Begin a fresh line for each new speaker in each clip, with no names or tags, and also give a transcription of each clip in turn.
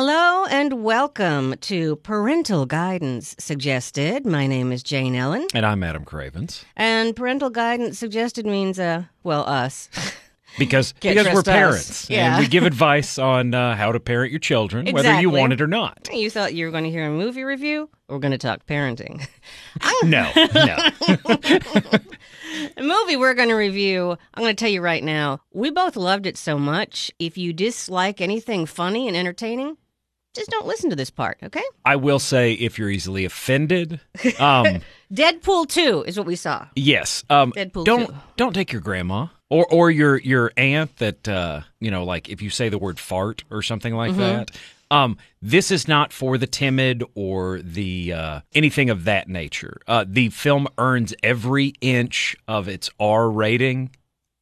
Hello and welcome to Parental Guidance Suggested. My name is Jane Ellen,
And I'm Adam Cravens.
and parental guidance suggested means, uh, well, us.
Because
Get
because we're
us.
parents.
Yeah.
And we give advice on uh, how to parent your children, whether you want it or not.
you thought you were going to hear a movie review? We're going to talk parenting.
No, no.
The movie we're going to review, I'm going to tell you right now, we both loved it so much. If you dislike anything funny and entertaining, just don't listen to this part, okay?
I will say if you're easily offended, um,
Deadpool 2 is what we saw.
yes. Um,
Deadpool
don't
2.
don't take your grandma or or your your aunt that uh, you know, like if you say the word fart or something like
Mm-hmm.
that. Um, this is not for the timid or the uh, anything of that nature. Uh, the film earns every inch of its R rating.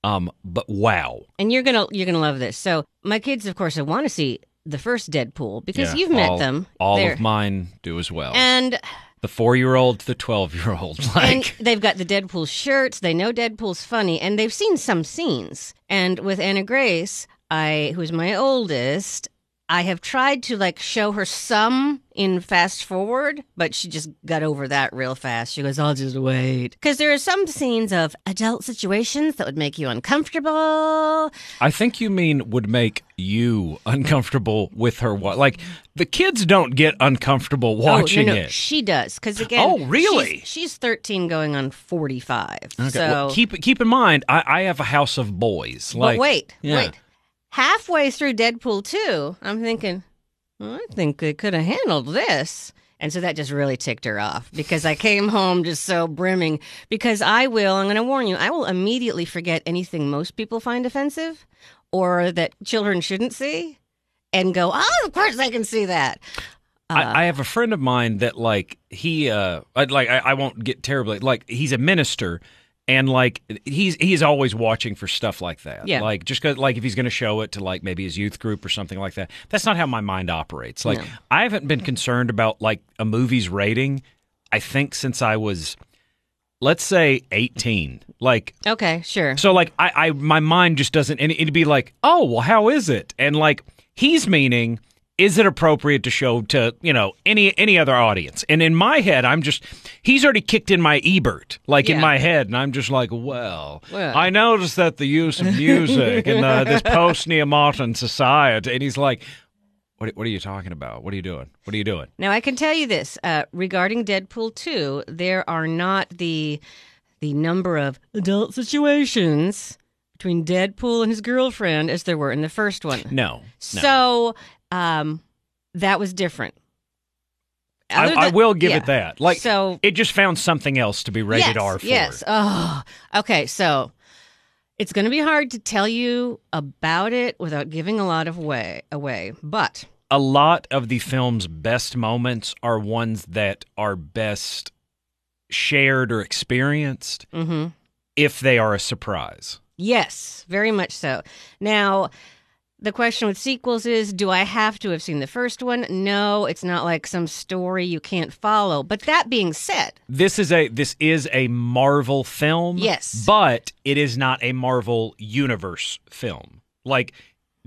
Um, but wow.
And you're going to you're going to love this. So, my kids of course I want to see the first Deadpool because
Yeah,
you've met
all-
them.
All
They're-
of mine do as well.
And
the four year old, the twelve year old.
and
Like
they've got the Deadpool shirts. They know Deadpool's funny, and they've seen some scenes. And with Anna Grace, I who's my oldest, I have tried to like show her some in fast forward, but she just got over that real fast. She goes, "I'll just wait," because there are some scenes of adult situations that would make you uncomfortable.
I think you mean would make you uncomfortable with her wa- like the kids don't get uncomfortable watching
oh, no, no,
it.
she does. Because again,
Oh, really?
She's, she's thirteen, going on forty-five.
Okay,
So
well, keep keep in mind I, I have a house of boys.
But
Like
wait,
yeah.
wait. Halfway through Deadpool 2, I'm thinking, well, I think they could have handled this. And so that just really ticked her off because I came home just so brimming. Because I will, I'm going to warn you, I will immediately forget anything most people find offensive or that children shouldn't see and go, oh, of course I can see that. Uh,
I, I have a friend of mine that like he uh like I, I won't get terribly like he's a minister and like he's he's always watching for stuff like that.
Yeah.
Like just cause, like if he's going to show it to like maybe his youth group or something like that. That's not how my mind operates. Like
No.
I haven't been concerned about like a movie's rating. I think since I was let's say 18. Like
Okay, sure.
so like I, I my mind just doesn't and it'd be like, "Oh, well how is it?" And like he's meaning is it appropriate to show to, you know, any any other audience? And in my head, I'm just he's already kicked in my Ebert, like in my head, and I'm just like, well,
Well.
I noticed that the use of music in uh, this post Neapolitan society, and he's like, what, what are you talking about? What are you doing? What are you doing?
Now I can tell you this uh, regarding Deadpool two, there are not the the number of adult situations between Deadpool and his girlfriend as there were in the first one.
No, no.
So um, that was different.
I,
Other
I will give
yeah.
it that. Like,
so
it just found something else to be rated
yes,
R for.
Yes. Oh, okay. So it's going to be hard to tell you about it without giving a lot of way away, but
a lot of the film's best moments are ones that are best shared or experienced
hmm
if they are a surprise.
Yes, very much so. Now, the question with sequels is do I have to have seen the first one? No, it's not like some story you can't follow. But that being said,
This is a this is a Marvel film.
Yes.
But it is not a Marvel universe film. Like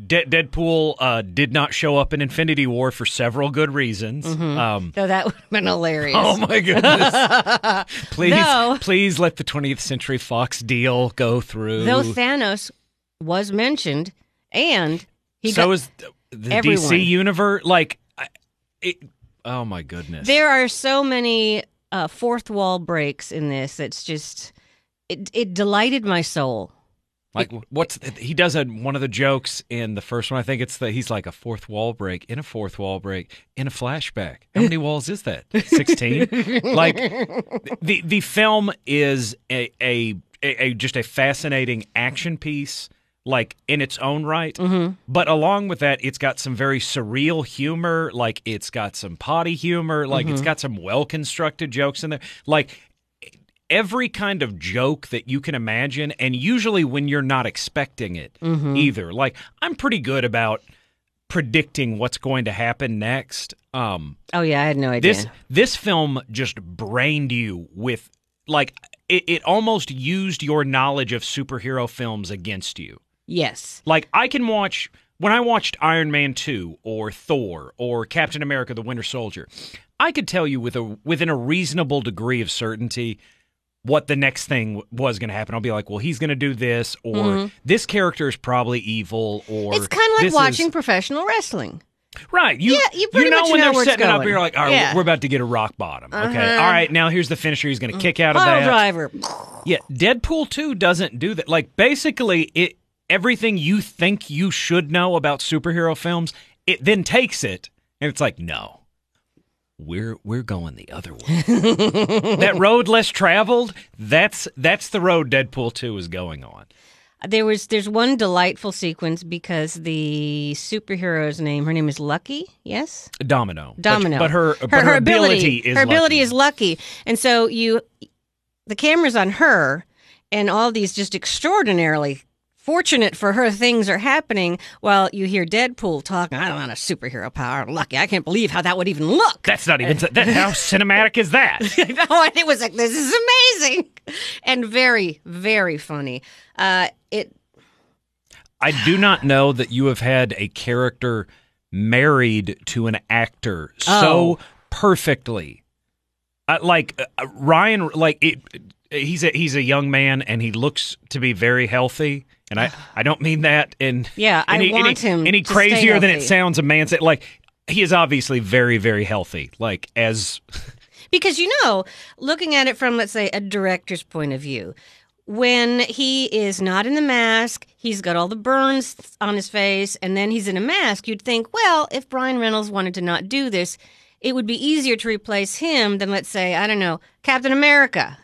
De- Deadpool uh, did not show up in Infinity War for several good reasons. Um,
though that would have been hilarious.
oh my goodness! please, please let the 20th Century Fox deal go through.
Though Thanos was mentioned and he
so
got,
is the
everyone.
DC universe like I- it, oh my goodness
there are so many uh, fourth wall breaks in this. It's just it, it delighted my soul.
like what's he does a, one of the jokes in the first one I think it's that he's like a fourth wall break in a fourth wall break in a flashback how many walls is that 16 like the the film is a a a just a fascinating action piece like in its own right. Mm-hmm. But along with that it's got some very surreal humor. Like it's got some potty humor. Like it's mm-hmm. got some well constructed jokes in there. Like every kind of joke that you can imagine and usually when you're not expecting it mm-hmm. either. Like i'm pretty good about predicting what's going to happen next. Um
Oh yeah, I had no idea.
this this film just brained you with like it, it almost used your knowledge of superhero films against you
yes.
like I can watch when I watched Iron Man 2 or Thor or Captain America the Winter Soldier, I could tell you with a within a reasonable degree of certainty what the next thing was going to happen. I'll be like, well, he's going to do this, or this character is probably evil, or
Mm-hmm. It's kind of like watching
is-
professional wrestling.
right. You,
Yeah, you pretty
know when
know
they're setting it up. You're like, all right,
Yeah.
we're about to get a rock bottom. Okay,
Uh-huh.
all right, now here's the finisher. He's going to kick out of
Pile
that.
driver.
Yeah, Deadpool 2 doesn't do that. Like basically it everything you think you should know about superhero films, it then takes it and it's like, no. We're we're going the other way. that road less traveled, that's that's the road Deadpool 2 is going on.
There was there's one delightful sequence because the superhero's name her name is Lucky. Yes,
Domino. But-
Domino.
But, her, but her, ability, is
her ability is lucky, and so you the camera's on her, and all these just extraordinarily fortunate for her things are happening while you hear Deadpool talking. I don't want a superhero power. Lucky. I can't believe how that would even look.
That's not even that, how cinematic is that?
no, and it was like this is amazing, and very very funny. Uh, it
I do not know that you have had a character married to an actor
Oh.
so perfectly. Uh, like uh, Ryan, like it, he's a he's a young man and he looks to be very healthy. And I, I don't mean that in
Yeah, I
any,
want
any,
him
any crazier than it sounds. A man said like he is obviously very very healthy. Like as
Because you know, looking at it from let's say a director's point of view, when he is not in the mask, he's got all the burns on his face, and then he's in a mask, you'd think, well, if Ryan Reynolds wanted to not do this, it would be easier to replace him than let's say, I don't know, Captain America.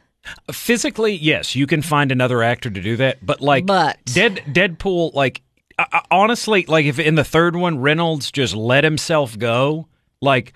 Physically, yes, you can find another actor to do that. But like
But-
Dead Deadpool, like I, I- honestly, like if in the third one Reynolds just let himself go, like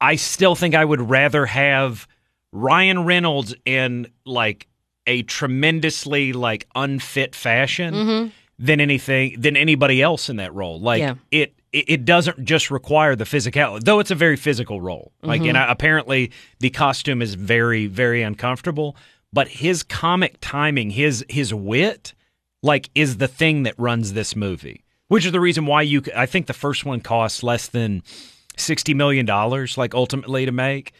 I still think I would rather have Ryan Reynolds in like a tremendously like unfit fashion mm-hmm. than anything than anybody else in that role. Like
Yeah.
it, it it doesn't just require the physicality, though it's a very physical role. Like and I, apparently the costume is very very uncomfortable, but his comic timing, his his wit, like is the thing that runs this movie. Which is the reason why you I think the first one costs less than 60 million dollars like ultimately to make.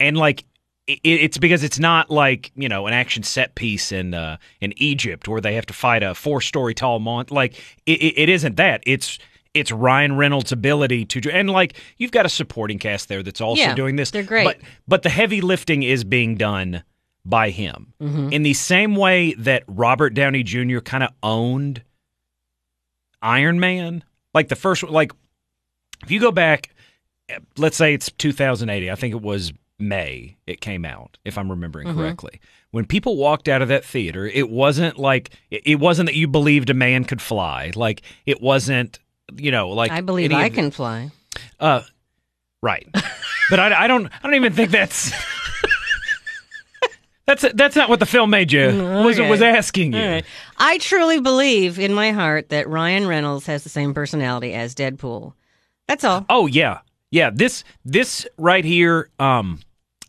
And like it's because it's not like you know an action set piece in uh, in Egypt where they have to fight a four story tall monster. Like it, it isn't that. It's it's Ryan Reynolds' ability to do, and like you've got a supporting cast there that's also
Yeah,
doing this.
they're great.
but but the heavy lifting is being done by him
Mm-hmm.
in the same way that Robert Downey Jr. kind of owned Iron Man. Like the first, like if you go back, let's say it's 2080. I think it was May it came out, if I'm remembering
Mm-hmm.
correctly. When people walked out of that theater, it wasn't like it wasn't that you believed a man could fly. Like it wasn't, you know, like
I believe I
the-
can fly.
uh, right. but I, I don't. I don't even think that's. That's that's not what the film made you was
okay.
was asking you.
Right. I truly believe in my heart that Ryan Reynolds has the same personality as Deadpool. That's all.
Oh yeah, yeah. This this right here, um,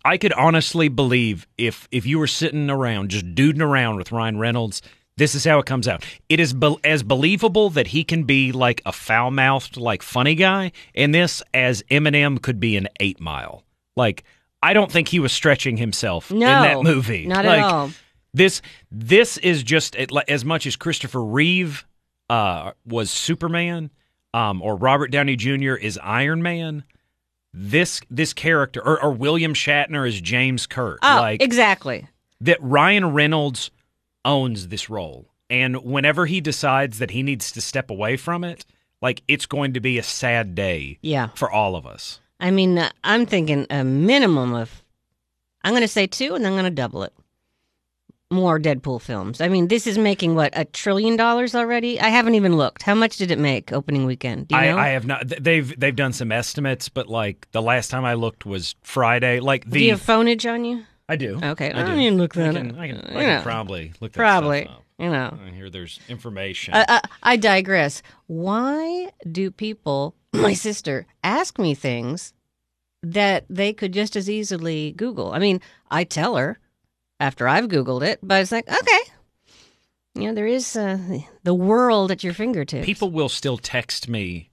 I could honestly believe if if you were sitting around just duding around with Ryan Reynolds, this is how it comes out. It is be- as believable that he can be like a foul mouthed like funny guy in this as Eminem could be an Eight Mile. Like I don't think he was stretching himself in that movie.
not
like,
at all.
This this is just as much as Christopher Reeve uh, was Superman, um, or Robert Downey Jr. is Iron Man. This this character, or, or William Shatner is James Kirk.
Oh,
like
exactly.
that, Ryan Reynolds owns this role, and whenever he decides that he needs to step away from it, like it's going to be a sad day
Yeah.
for all of us.
I mean, uh, I'm thinking a minimum of, I'm going to say two and then I'm going to double it. More Deadpool films. I mean, this is making what, a trillion dollars already? I haven't even looked. How much did it make opening weekend? Do you know?
I, I have not. They've they've done some estimates, but like the last time I looked was Friday. Like the
Do you have phonage on you?
I do.
Okay,
I
I
do.
don't even look
I
that
can,
up.
I can,
You
I can probably look that
Probably.
stuff up.
You know.
I hear there's information.
Uh, uh, I digress. Why do people, my sister, ask me things that they could just as easily Google? I mean, I tell her after I've Googled it, but it's like, okay. You know, there is uh, the world at your fingertips.
People will still text me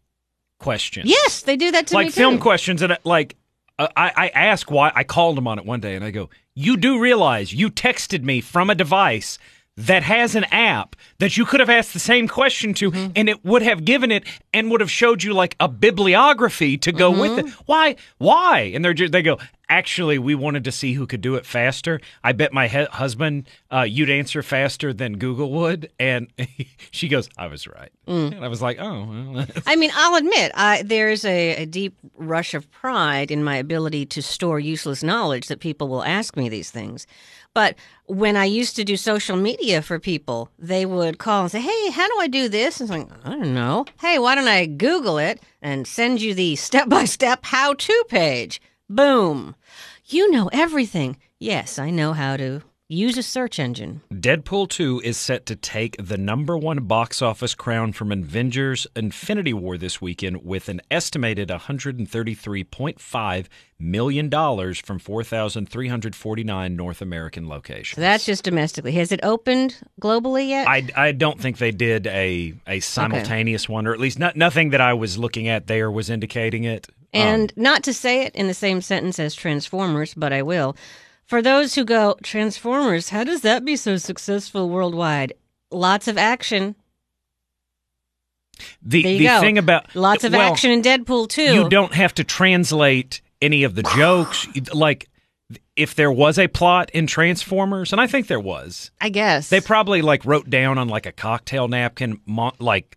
questions.
Yes, they do that to
like
me
film
too.
questions, and uh, like uh, I, I ask why. I called them on it one day, and I go, "You do realize you texted me from a device." That has an app that you could have asked the same question to,
Mm-hmm.
and it would have given it and would have showed you like a bibliography to go with
Mm-hmm.
it. Why? Why? And they're just, they go. Actually, we wanted to see who could do it faster. I bet my he- husband uh, you'd answer faster than Google would, and she goes, "I was right."
Mm.
And I was like, "Oh, well,
I mean, I'll admit, I, there's a, a deep rush of pride in my ability to store useless knowledge that people will ask me these things. But when I used to do social media for people, they would call and say, Hey, how do I do this? And I'm like, I don't know. Hey, why don't I Google it and send you the step by step how to page? Boom. You know everything. Yes, I know how to use a search engine.
Deadpool 2 is set to take the number one box office crown from Avengers Infinity War this weekend with an estimated $133.5 million from 4,349 North American locations.
So that's just domestically. Has it opened globally yet?
I, I don't think they did a, a simultaneous one, or at least not, nothing that I was looking at there was indicating it.
And um, not to say it in the same sentence as Transformers, but I will. For those who go, Transformers, how does that be so successful worldwide? Lots of action.
the
There you
the
go.
thing about
Lots of
well,
action in Deadpool too.
you don't have to translate any of the jokes. like if there was a plot in Transformers, and I think there was,
I guess.
They probably like wrote down on like a cocktail napkin, like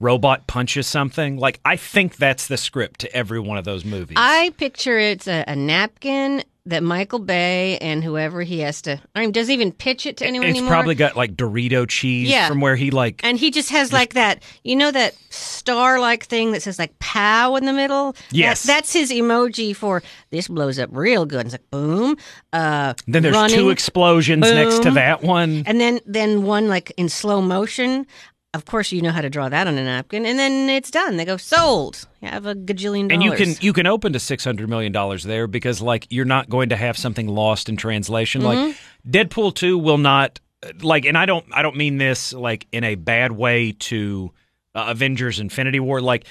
robot punches something. Like I think that's the script to every one of those movies.
I picture it's a, a napkin that Michael Bay and whoever he has to. I mean, does he even pitch it to anyone
it's
anymore?
probably got like Dorito cheese
Yeah.
from where he like.
And he just has like that, you know, that star like thing that says like pow in the middle?
Yes.
That- that's his emoji for this blows up real good. It's like boom. Uh,
then there's
running,
two explosions next to that one.
And then, then one like in slow motion. Of course, you know how to draw that on a napkin. And then it's done. They go, sold. You have a gajillion dollars.
And you can you can open to six hundred million dollars there because like you're not going to have something lost in translation.
Mm-hmm.
Like Deadpool two will not like, and I don't I don't mean this like in a bad way to uh, Avengers Infinity War. Like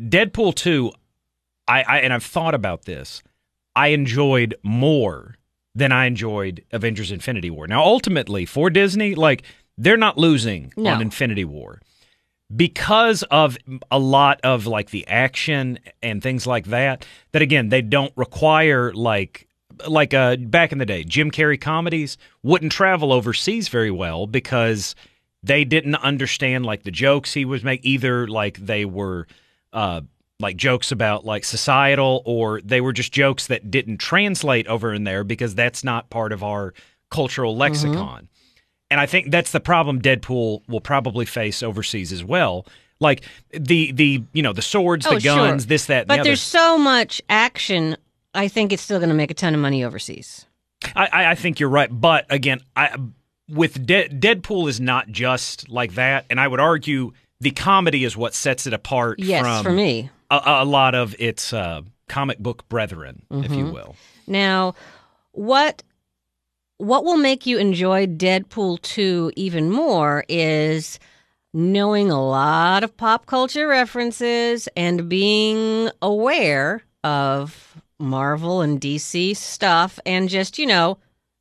Deadpool two, I, I and I've thought about this. I enjoyed more than I enjoyed Avengers Infinity War. Now ultimately for Disney, like they're not losing
No.
on Infinity War because of a lot of like the action and things like that that again they don't require like like uh back in the day Jim Carrey comedies wouldn't travel overseas very well because they didn't understand like the jokes he was making either like they were uh like jokes about like societal or they were just jokes that didn't translate over in there because that's not part of our cultural lexicon. And I think that's the problem Deadpool will probably face overseas as well. Like the the you know the swords,
Oh,
the guns,
sure.
this that,
But
the
there's so much action. I think it's still going to make a ton of money overseas.
I, I I think you're right, but again, I with De- Deadpool is not just like that, and I would argue the comedy is what sets it apart.
Yes,
from
for me.
a, a lot of its uh, comic book brethren, if you
Mm-hmm.
will.
Now, what what will make you enjoy Deadpool 2 even more is knowing a lot of pop culture references and being aware of Marvel and DC stuff and just, you know,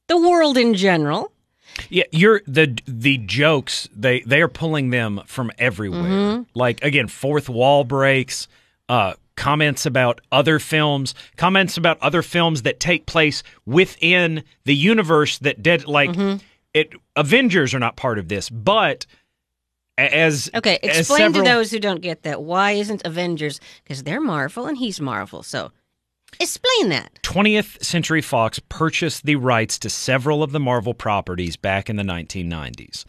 the world in general.
Yeah, you're the the jokes they they are pulling them from everywhere.
Mm-hmm.
Like again, fourth wall breaks, uh, comments about other films, comments about other films that take place within the universe that did like
Mm-hmm.
it. Avengers are not part of this, but as
Okay,
as
explain
several-
to those who don't get that. Why isn't Avengers? Because they're Marvel and he's Marvel. So explain that.
20th Century Fox purchased the rights to several of the Marvel properties back in the 1990s.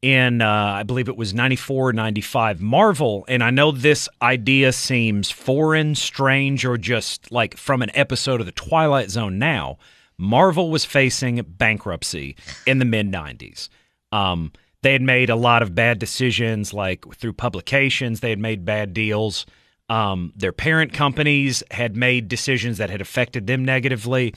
In, uh, I believe it was 94, 95, Marvel, and I know this idea seems foreign, strange, or just like from an episode of The Twilight Zone now. Marvel was facing bankruptcy in the mid 90s. Um, they had made a lot of bad decisions, like through publications, they had made bad deals. Um, their parent companies had made decisions that had affected them negatively,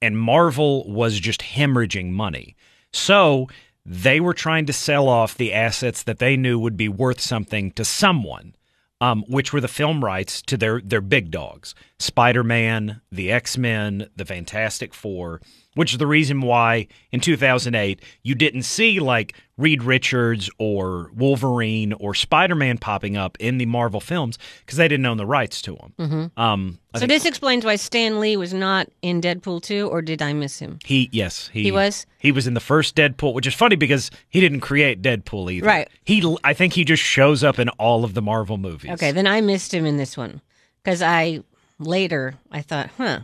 and Marvel was just hemorrhaging money. So they were trying to sell off the assets that they knew would be worth something to someone, um, which were the film rights to their their big dogs, Spider Man, the X Men, the Fantastic Four which is the reason why in 2008 you didn't see like Reed Richards or Wolverine or Spider Man popping up in the Marvel films because they didn't own the rights to them.
Mm-hmm.
Um,
So
think
this explains why Stan Lee was not in Deadpool 2, or did I miss him?
he yes he,
He was?
he was in the first Deadpool, which is funny because he didn't create Deadpool either.
Right.
He I think he just shows up in all of the Marvel movies.
Okay, then I missed him in this one because I later I thought, huh,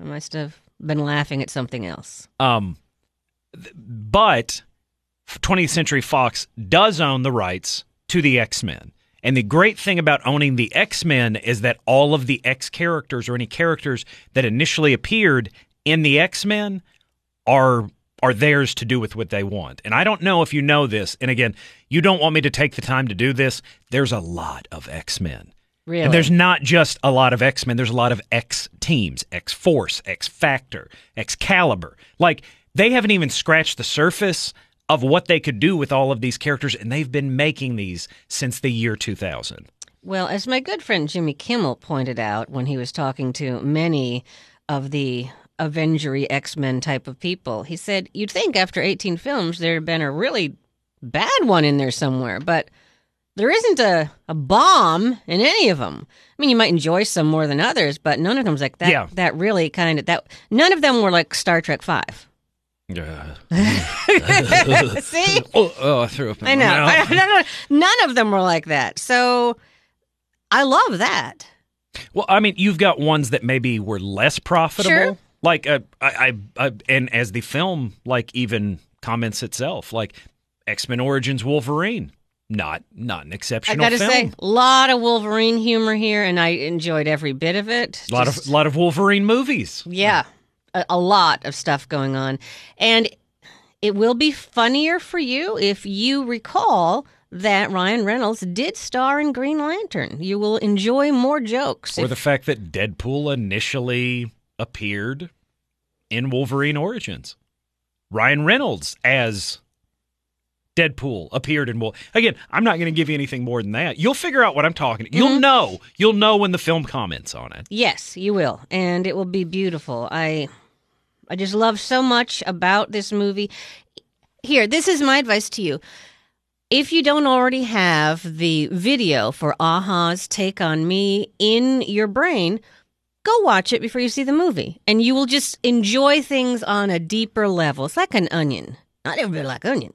I must have been laughing at something else.
Um, but 20th Century Fox does own the rights to the X Men. And the great thing about owning the X Men is that all of the X characters or any characters that initially appeared in the X Men are are theirs to do with what they want. And I don't know if you know this. And again, you don't want me to take the time to do this. There's a lot of X Men.
Really?
And there's not just a lot of X Men, there's a lot of X teams, X Force, X Factor, Excalibur. Like, they haven't even scratched the surface of what they could do with all of these characters, and they've been making these since the year 2000.
Well, as my good friend Jimmy Kimmel pointed out when he was talking to many of the Avengery X Men type of people, he said, You'd think after 18 films there'd been a really bad one in there somewhere, but there isn't a, a bomb in any of them. I mean, you might enjoy some more than others, but none of them's like that.
Yeah.
That really kind of that. None of them were like Star Trek Five. See,
oh, oh, I threw up. in
I
my
know. I, no, no, none of them were like that. So I love that.
Well, I mean, you've got ones that maybe were less profitable.
Sure.
Like, uh, I, I, I, and as the film, like, even comments itself, like X Men Origins Wolverine, not not an
I
exceptional
got to
film.
say, a lot of Wolverine humor here, and I enjoyed every bit of it.
a lot
Just-
of lot of Wolverine movies.
yeah, a, a lot of stuff going on, and it will be funnier for you if you recall that Ryan Reynolds did star in Green Lantern. You will enjoy more jokes.
Or
if-
the fact that Deadpool initially appeared in Wolverine Origins. Ryan Reynolds as Deadpool appeared in Wolverine. Again, I'm not going to give you anything more than that. You'll figure out what I'm talking.
Mm-hmm.
You'll know. You'll know when the film comments on it.
Yes, you will, and it will be beautiful. I, I just love so much about this movie. Here, this is my advice to you. If you don't already have the video for a-ha's Take on Me in your brain, go watch it before you see the movie, and you will just enjoy things on a deeper level. It's like an onion. Not everybody like onion.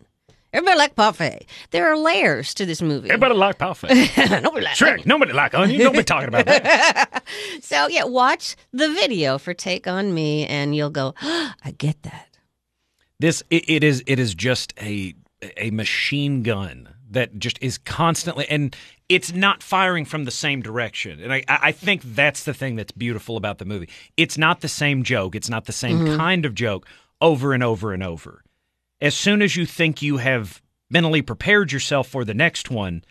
Everybody like parfait. There are layers to this movie.
Everybody like Parfait.
Nobody like
Shrek. Nobody like onion. Nobody talking about that.
So yeah, watch the video for Take on Me, and you'll go, I get that.
This it, it is it is just a a machine gun that just is constantly and it's not firing from the same direction. And I I think that's the thing that's beautiful about the movie. It's not the same joke. It's not the same mm-hmm. kind of joke over and over and over. As soon as you think you have mentally prepared yourself for the next one,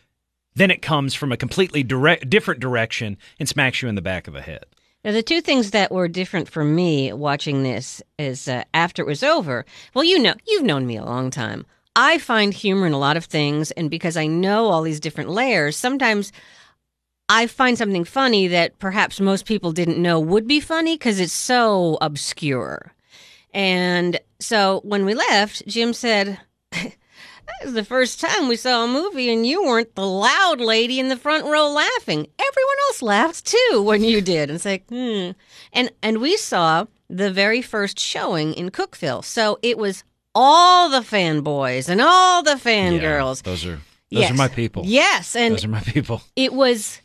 then it comes from a completely direct different direction and smacks you in the back of the head.
Now, the two things that were different for me watching this is uh, after it was over. Well, you know, you've known me a long time. I find humor in a lot of things, and because I know all these different layers, sometimes I find something funny that perhaps most people didn't know would be funny because it's so obscure. And so when we left, Jim said, That was the first time we saw a movie and you weren't the loud lady in the front row laughing. Everyone else laughed too when you did. And it's like, hmm. And and we saw the very first showing in Cookeville. So it was all the fanboys and all the fangirls.
those are those
Yes.
are my people.
Yes, and
Those are my people.
it was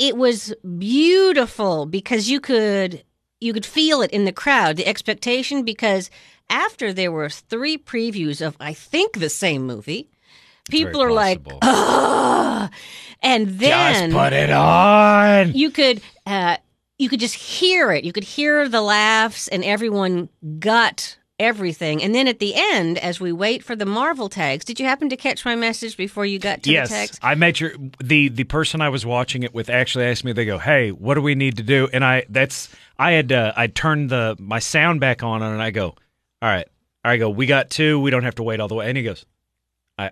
it was beautiful because you could you could feel it in the crowd the expectation because after there were three previews of i think the same movie people are like
possible.
ah and then
Just put it on.
you could uh you could just hear it you could hear the laughs and everyone got everything and then at the end as we wait for the marvel tags did you happen to catch my message before you got to
yes,
the tags
I made sure the the person I was watching it with actually asked me. They go, "Hey, what do we need to do?" And I that's I had uh, I turned the my sound back on and I go, "All right." I go, "We got two. We don't have to wait all the way." And he goes, "I."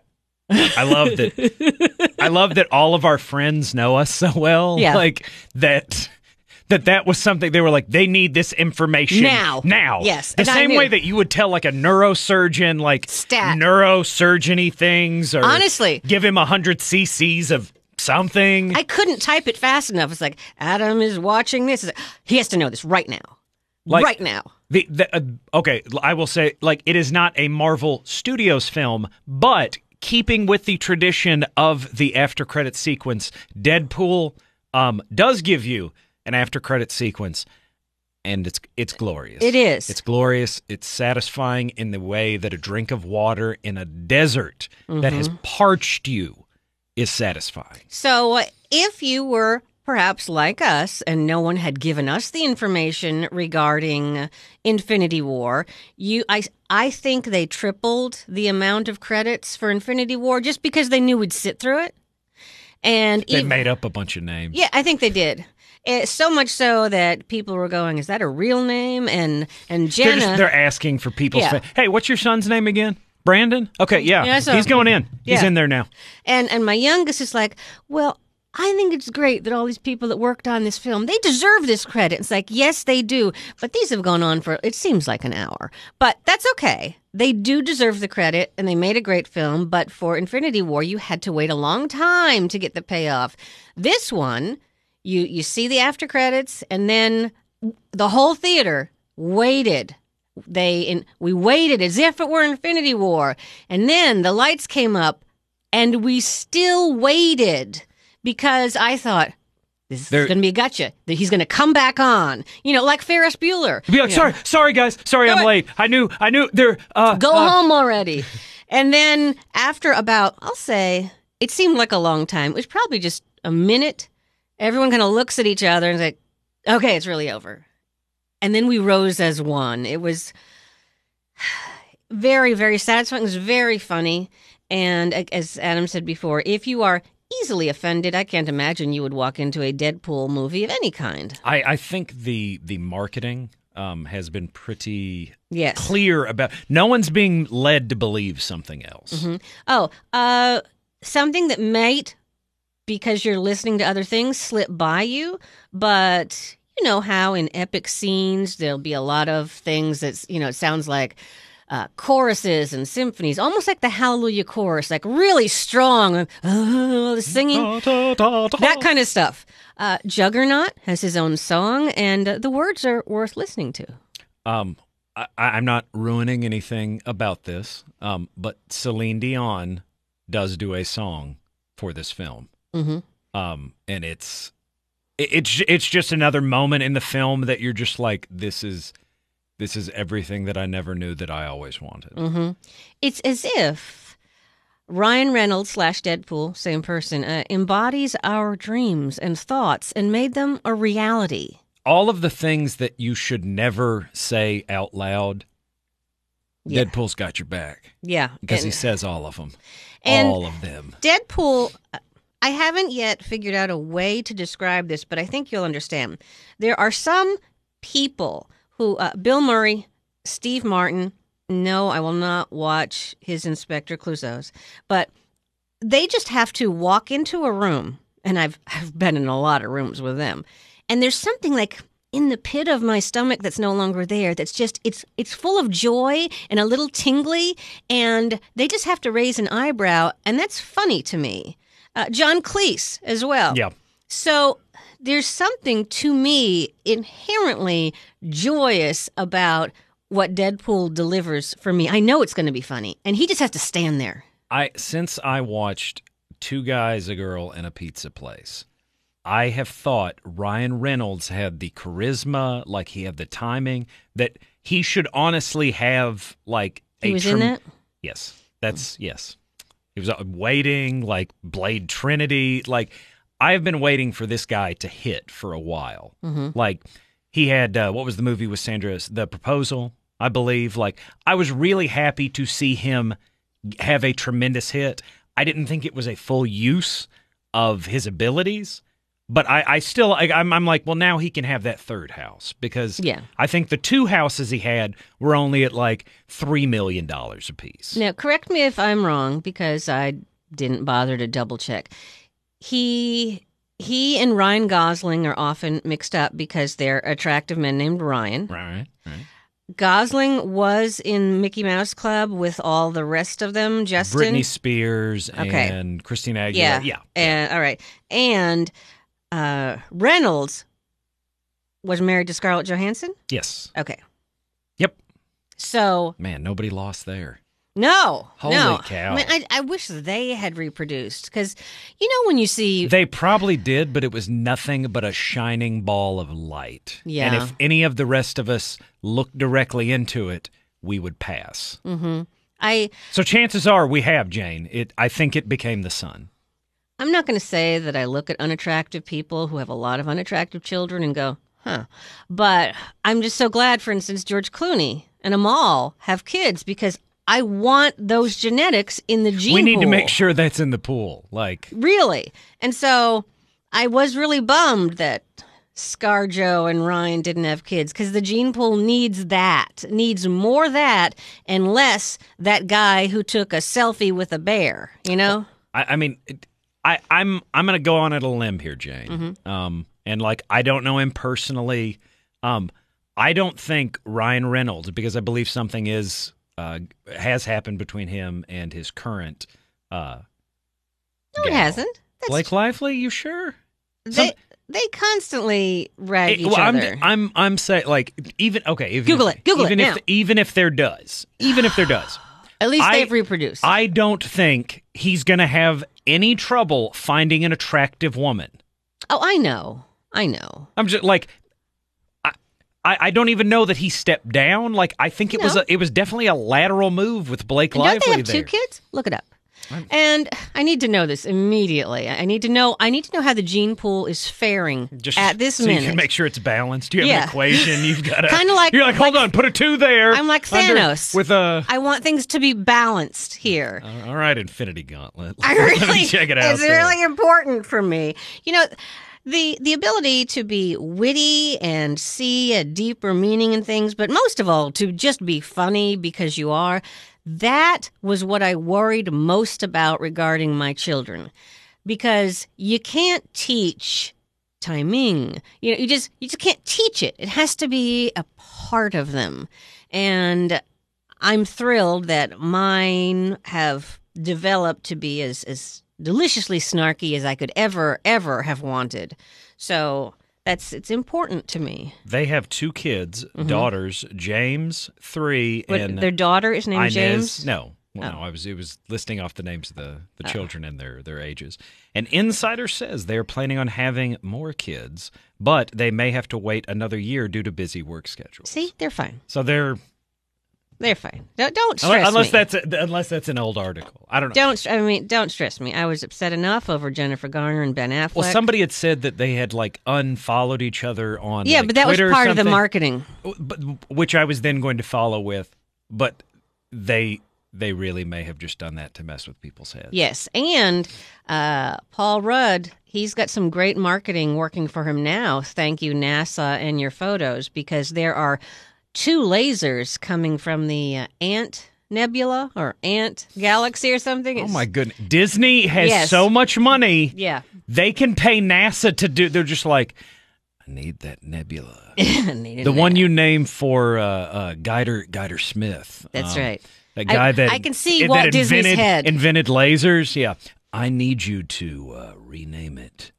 I love that. I love that all of our friends know us so well.
Yeah.
Like that. That that was something they were like they need this information
Now.
Now,
Yes,
The same way that you would tell like a neurosurgeon like
Stat.
neurosurgeony things, or
Honestly.
give him a hundred cc's of something.
I couldn't type it fast enough. It's like Adam is watching this. He has to know this right now.
Like-
right now.
The, the uh, okay, I will say like it is not a Marvel Studios film, but keeping with the tradition of the after credit sequence, Deadpool um does give you an after credit sequence and it's it's glorious.
It is.
It's glorious. It's satisfying in the way that a drink of water in a desert that has
Mm-hmm.
parched you is satisfying.
So, uh, if you were perhaps like us and no one had given us the information regarding Infinity War, you I I think they tripled the amount of credits for Infinity War just because they knew we'd sit through it. And
They
even-
made up a bunch of names.
yeah, I think they did. Eh, so much so that people were going, "Is that a real name?" And and
They're
Jenna,
just they're asking for people's
Yeah.
fa- Hey, what's your son's name again? Brandon? Okay, yeah.
Yeah, saw-
He's going in. He's in there now.
And and my youngest is like, well, I think it's great that all these people that worked on this film, they deserve this credit. It's like, yes, they do. But these have gone on for it seems like an hour. But that's okay. They do deserve the credit and they made a great film, but for Infinity War you had to wait a long time to get the payoff. This one, you you see the after credits and then the whole theater waited they in, we waited as if it were Infinity War, and then the lights came up, and we still waited because I thought this
There-
is going to be a gotcha. That he's going to come back on, you know, like Ferris Bueller.
Be like, sorry, sorry guys, sorry I'm
ahead.
late. I knew, I knew there. Uh,
Go
uh,
home already. And then after about, I'll say, it seemed like a long time. It was probably just a minute. Everyone kind of looks at each other and is like, okay, it's really over. And then we rose as one. It was very, very satisfying. It was very funny. And as Adam said before, if you are easily offended, I can't imagine you would walk into a Deadpool movie of any kind.
I, I think the the marketing um, has been pretty
Yes.
clear about. No one's being led to believe something else.
Oh, uh, something that might, because you're listening to other things, slip by you. But you know how in epic scenes there'll be a lot of things that's you know it sounds like uh, choruses and symphonies, almost like the Hallelujah chorus, like really strong, uh, singing.
Da, da, da.
That kind of stuff. Uh, Juggernaut has his own song, and the words are worth listening to.
Um, I, I'm not ruining anything about this, um, but Celine Dion does do a song for this film,
hmm
um, and it's it, it's it's just another moment in the film that you're just like, this is this is everything that I never knew that I always wanted.
hmm It's as if Ryan Reynolds slash Deadpool, same person, uh, embodies our dreams and thoughts and made them a reality.
All of the things that you should never say out loud,
Yeah.
Deadpool's got your back
Yeah,
because he says all of them,
and-
all of them.
Deadpool. I haven't yet figured out a way to describe this, but I think you'll understand. There are some people who, uh, Bill Murray, Steve Martin. No, I will not watch his Inspector Clouseau's, but they just have to walk into a room, and I've I've been in a lot of rooms with them, and there's something like in the pit of my stomach that's no longer there that's just it's it's full of joy and a little tingly and they just have to raise an eyebrow and that's funny to me uh, john cleese as well.
Yeah.
so there's something to me inherently joyous about what deadpool delivers for me. I know it's going to be funny and he just has to stand there.
I since I watched Two Guys, a Girl, and a Pizza Place, I have thought Ryan Reynolds had the charisma, like he had the timing, that he should honestly have like a
he was in it
Yes, that's yes. He was uh, waiting like Blade Trinity. Like I have been waiting for this guy to hit for a while. Like he had uh, what was the movie with Sandra? The Proposal, I believe. Like I was really happy to see him have a tremendous hit. I didn't think it was a full use of his abilities, but I, I still I, I'm, I'm like, well, now he can have that third house because
Yeah.
I think the two houses he had were only at like three million dollars a piece.
now correct me if i'm wrong because i didn't bother to double check. He he and Ryan Gosling are often mixed up because they're attractive men named Ryan.
Right, right.
Gosling was in Mickey Mouse Club with all the rest of them. Justin,
Britney Spears
Okay.
and Christina Aguilera.
yeah,
yeah.
and all right, and uh, Reynolds was married to Scarlett Johansson.
Yes.
Okay,
Yep.
so
Man, nobody lost there.
no,
Holy
no.
cow.
I, mean, I, I wish they had reproduced because you know when you see
They probably did, but it was nothing but a shining ball of light.
Yeah, And
if any of the rest of us looked directly into it, we would pass.
hmm I
So chances are we have, Jane. It I think it became the sun.
I'm not going to say that I look at unattractive people who have a lot of unattractive children and go, huh. But I'm just so glad, for instance, George Clooney and Amal have kids because I want those genetics in the gene
we need to make sure that's in the pool. Like
Really. And so I was really bummed that ScarJo and Ryan didn't have kids because the gene pool needs that, needs more that and less that guy who took a selfie with a bear, you know?
I, I mean, it- I, I'm I'm gonna go on at a limb here, Jane.
Mm-hmm.
Um, and like I don't know him personally. Um, I don't think Ryan Reynolds because I believe something is uh, has happened between him and his current. Uh,
No, it hasn't. That's
Blake Lively, you sure?
they they constantly rag
Eh,
each
well, I'm,
other.
I'm I'm saying like even okay. Even
Google
if,
it. Google it
even if
now.
even if there does, even if there does,
At least
I-
they've reproduced.
I don't think he's gonna have any trouble finding an attractive woman.
oh, I know. I know.
I'm just like, I, I, don't even know that he stepped down. Like, I think it was a, it was definitely a lateral move with Blake Lively
don't they have
there.
two kids? Look it up. And I need to know this immediately. I need to know. I need to know how the gene pool is faring
Just
at this
so
minute.
you can make sure it's balanced. Do you have
Yeah.
an equation. You've got to
Kinda like-
you're like, hold on, put a two there.
I'm like
under-
Thanos.
with a.
I want things to be balanced here.
all right, Infinity Gauntlet.
I really
check it out.
It's
there.
really important for me. You know, the the ability to be witty and see a deeper meaning in things, but most of all to just be funny because you are. That was what I worried most about regarding my children. Because you can't teach timing. You know, you just you just can't teach it. It has to be a part of them. And I'm thrilled that mine have developed to be as, as deliciously snarky as I could ever, ever have wanted. So that's it's important to me.
They have two kids, mm-hmm. daughters, James three
But
and
their daughter is named
Inez.
James.
No, well,
Oh.
no. I was it was listing off the names of the the oh. children and their their ages. An insider says they are planning on having more kids, but they may have to wait another year due to busy work schedules.
See, they're fine.
So they're
They're fine. Don't, don't stress
unless
me.
that's a, unless that's an old article. I don't know.
don't. I mean, don't stress me. I was upset enough over Jennifer Garner and Ben Affleck.
well, somebody had said that they had like unfollowed each other on
yeah,
like,
but that
Twitter
was part of the marketing.
but, which I was then going to follow with, but they they really may have just done that to mess with people's heads.
Yes, and uh, Paul Rudd, he's got some great marketing working for him now. Thank you, NASA, and your photos, because there are two lasers coming from the uh, Ant Nebula or Ant Galaxy or something.
Oh my goodness. Disney has
Yes.
so much money.
Yeah,
They can pay NASA to do they're just like I need that nebula.
Needed
the one you named for uh, uh Guider Guider Smith.
That's
Um,
right.
That
I-
guy that
I can see
that
Walt Disney's
invented,
head.
invented lasers. Yeah. I need you to uh, rename it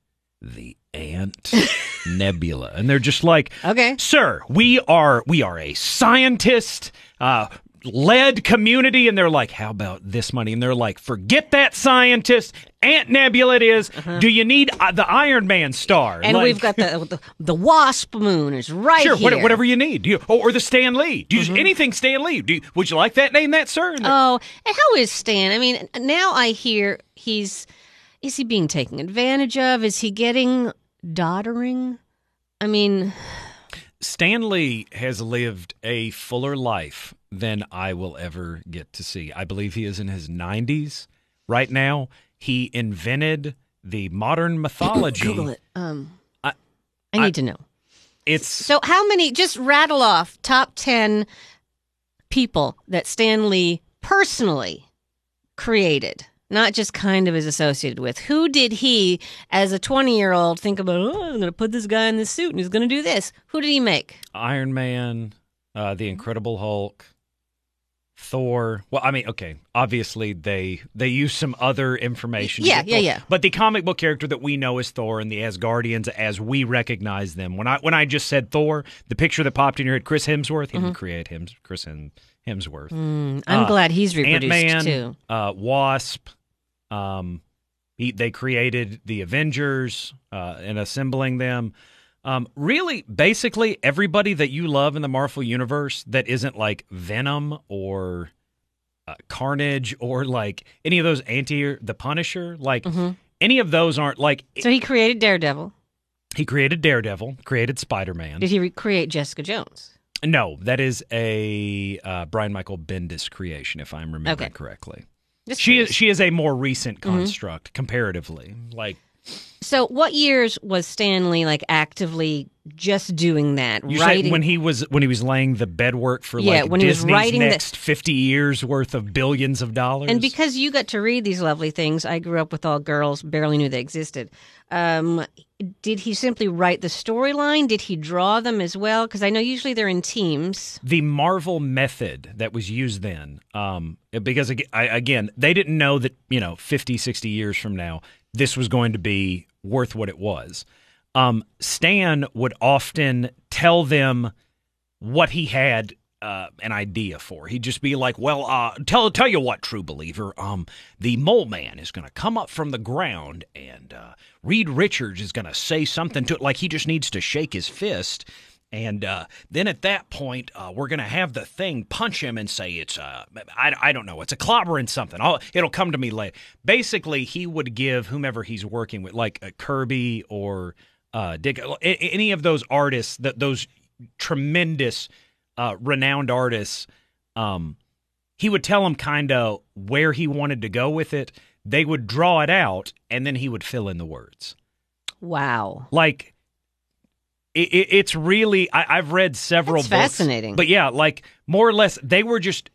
the Ant Nebula. And they're just like
Okay.
sir we are we are a scientist uh led community and they're like how about this money and they're like forget that scientist ant nebula it is. do you need uh, the iron man star
Uh-huh. And
Like-
we've got the, the the Wasp Moon is right
Sure,
here.
what, whatever you need. Do you, or, or the Stan Lee. Do you, anything Stan Lee? Do you, would you like that name, that sir? And
Oh, and how is Stan? I mean, now I hear he's is he being taken advantage of? Is he getting doddering? I mean,
Stan Lee has lived a fuller life than I will ever get to see. I believe he is in his 90s right now. He invented the modern mythology.
Google it. Um,
I-
I, need to know.
It's
So, how many? Just rattle off top ten people that Stan Lee personally created. Not just kind of is associated with. Who did he, as a 20 year old, think about, oh, I'm going to put this guy in this suit and he's going to do this? Who did he make?
Iron Man, uh, the Incredible Hulk, Thor. Well, I mean, okay, obviously they they use some other information.
Yeah, yeah, yeah.
But the comic book character that we know as Thor and the Asgardians as we recognize them. When I when I just said Thor, the picture that popped in your head, Chris Hemsworth, he didn't create him, Chris Hem- Hemsworth.
Mm, I'm
Uh,
glad he's reproduced
Man,
too.
uh, Wasp. Um, he, they created the Avengers uh, and assembling them. Um, really, basically, everybody that you love in the Marvel universe that isn't like Venom or uh, Carnage or like any of those anti the Punisher, like
Mhm.
any of those aren't like
So he created Daredevil.
he created Daredevil, created Spider Man.
Did he recreate Jessica Jones?
No, that is a uh, Brian Michael Bendis creation, if I'm remembering
Okay.
correctly.
Just
She is she is a more recent
Mm-hmm.
construct comparatively. Like
So, what years was Stan Lee like actively just doing that,
you
writing?
when he was when he was laying the bedwork for
Yeah,
like
when he was
Disney's
writing the-
next fifty years worth of billions of dollars.
and because you got to read these lovely things, I grew up with all girls, barely knew they existed. Um, did he simply write the storyline? Did he draw them as well? Because I know usually they're in teams.
the Marvel method that was used then, um, because again, they didn't know that, you know, 50, 60 years from now, this was going to be worth what it was. Um, Stan would often tell them what he had uh, an idea for. He'd just be like, "Well, uh, tell tell you what, true believer, um, the mole man is going to come up from the ground, and uh, Reed Richards is going to say something to it, like he just needs to shake his fist." And uh, then at that point, uh, we're going to have the thing punch him and say it's, uh, I, I don't know, it's a clobbering something. I'll, it'll come to me later. Basically, he would give whomever he's working with, like uh, Kirby or Dick, any of those artists, that those tremendous, uh, renowned artists, um, he would tell them kind of where he wanted to go with it. They would draw it out, and then he would fill in the words
Wow.
like it, it, it's really I, i've read several
That's
books
fascinating.
but yeah like more or less they were just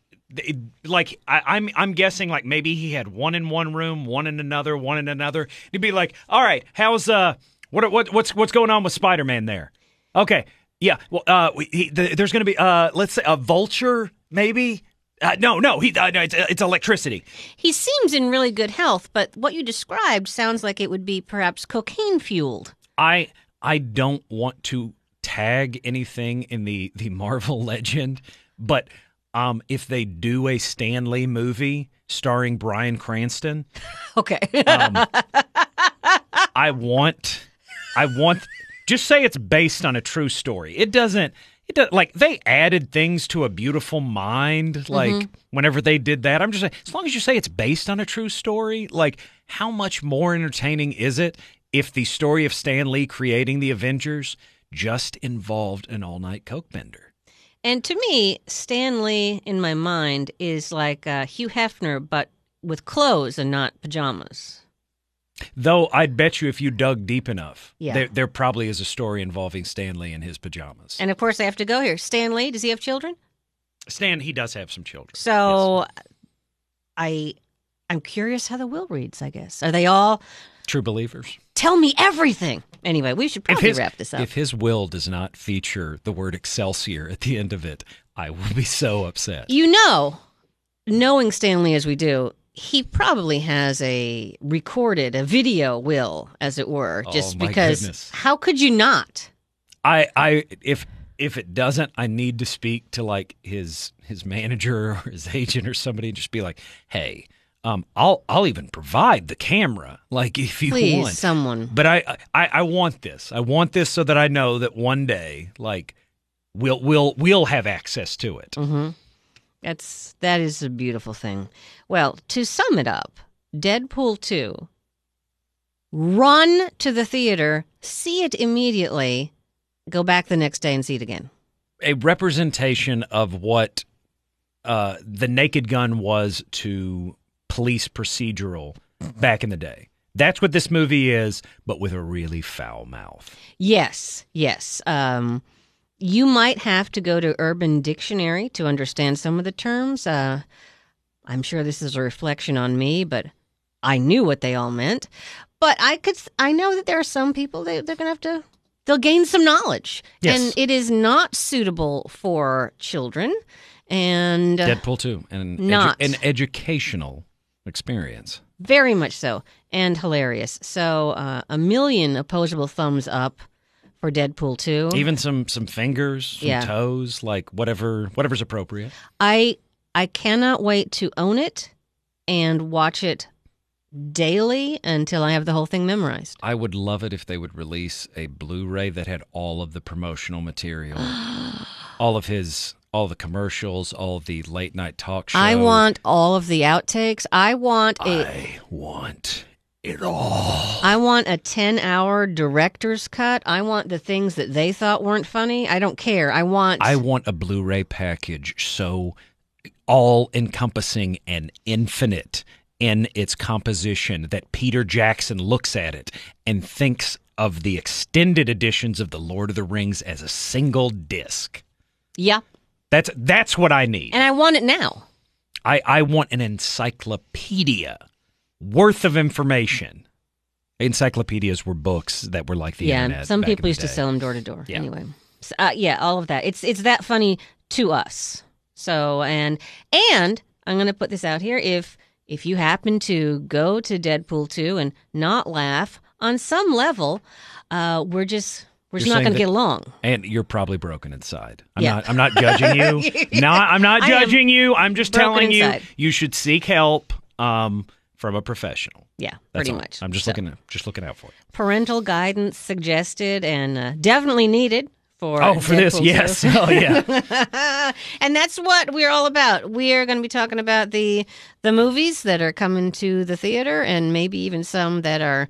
like I, i'm i'm guessing like maybe he had one in one room one in another one in another he'd be like all right how's uh what what what's what's going on with spider-man there okay yeah well uh we, he, the, there's gonna be uh let's say a vulture maybe uh, no no he uh, no, it's, it's electricity
He seems in really good health, but what you described sounds like it would be perhaps cocaine fueled.
I I don't want to tag anything in the the Marvel legend, but um, if they do a Stan Lee movie starring Bryan Cranston,
Okay.
um, I want I want just say it's based on a true story. It doesn't. It does, like they added things to a beautiful mind. Like whenever they did that, I'm just saying, as long as you say it's based on a true story, like how much more entertaining is it if the story of Stan Lee creating the Avengers just involved an all night coke bender?
and to me, Stan Lee in my mind is like uh, Hugh Hefner, but with clothes and not pajamas.
Though I'd bet you if you dug deep enough,
Yeah.
there, there probably is a story involving Stan Lee and his pajamas.
And of course, I have to go here. Stan Lee, does he have children?
Stan, he does have some children.
So, I, I'm curious how the will reads. I guess are they all?
True believers.
Tell me everything. Anyway, we should probably
his,
wrap this up.
If his will does not feature the word Excelsior at the end of it, I will be so upset.
You know, knowing Stan Lee as we do, he probably has a recorded, a video will, as it were,
Oh,
just
my
because
goodness.
how could you not?
I, I, if if it doesn't, I need to speak to like his his manager or his agent or somebody and just be like, hey, um, I'll I'll even provide the camera, like if you
Please,
want.
someone.
But I, I I want this. I want this so that I know that one day, like, we'll we'll we'll have access to it.
hmm That's that is a beautiful thing. Well, to sum it up, Deadpool two. Run to the theater, see it immediately, go back the next day and see it again.
a representation of what uh, the Naked Gun was to police procedural back in the day. That's what this movie is, but with a really foul mouth.
Yes, yes. Um, you might have to go to Urban Dictionary to understand some of the terms. Uh, I'm sure this is a reflection on me, but I knew what they all meant, but I could I know that there are some people they they're gonna have to they'll gain some knowledge,
Yes.
and it is not suitable for children. And uh,
Deadpool too, and
Not.
an educational experience.
Very much so, and hilarious. So, uh, a million opposable thumbs up for Deadpool 2.
Even some some fingers, some
Yeah.
toes, like whatever whatever's appropriate.
I I cannot wait to own it and watch it daily until I have the whole thing memorized.
I would love it if they would release a Blu-ray that had all of the promotional material, all of his, all the commercials, all of the late night talk shows.
I want all of the outtakes. I want a
I want it all.
I want a 10-hour director's cut. I want the things that they thought weren't funny. I don't care. I want
I want a Blu-ray package so all encompassing and infinite in its composition that Peter Jackson looks at it and thinks of the extended editions of The Lord of the Rings as a single disc.
Yeah.
That's that's what I need.
And I want it now.
I, I want an encyclopedia worth of information. Encyclopedias were books that were like the
yeah,
internet.
some people used to sell them door to door.
Yeah.
Anyway, So, uh, yeah, all of that. It's it's that funny to us. So and and I'm going to put this out here. If if you happen to go to Deadpool two and not laugh on some level, uh, we're just we're just
You're
not going to get along.
And you're probably broken inside. I'm
Yeah.
not I'm not judging you. no, I'm not judging you. I'm just telling
inside.
you you should seek help um, from a professional.
Yeah,
That's
pretty
all.
much.
I'm just
So,
looking just looking out for you.
parental guidance suggested and uh, definitely needed for
Oh, for this,
Deadpool 2.
yes. Oh, yeah.
and that's what we're all about. We are going to be talking about the the movies that are coming to the theater, and maybe even some that are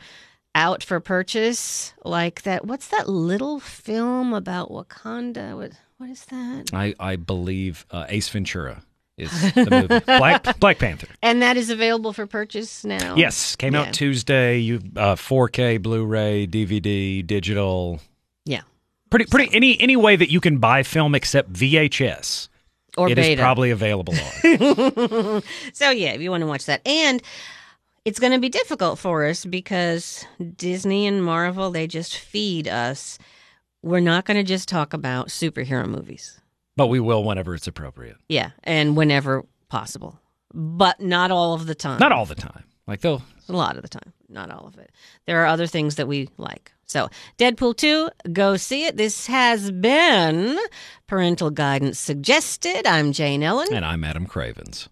out for purchase. Like that. What's that little film about Wakanda? What what is that?
I I believe uh, Ace Ventura is the movie. Black Black Panther.
And that is available for purchase now.
Yes, came
Yeah.
out Tuesday. You uh, 4K, Blu-ray, DVD, digital.
Yeah.
Pretty pretty any any way that you can buy film except VHS.
Or
It is
beta.
probably available on.
so yeah, if you want to watch that, and it's going to be difficult for us because Disney and Marvel they just feed us. We're not going to just talk about superhero movies.
But we will whenever it's appropriate.
Yeah, and whenever possible, but not all of the time.
Not all the time. Like they'll
a lot of the time, not all of it. There are other things that we like. So, Deadpool 2, go see it. This has been Parental Guidance Suggested. I'm Jane Ellen.
and I'm Adam Cravens.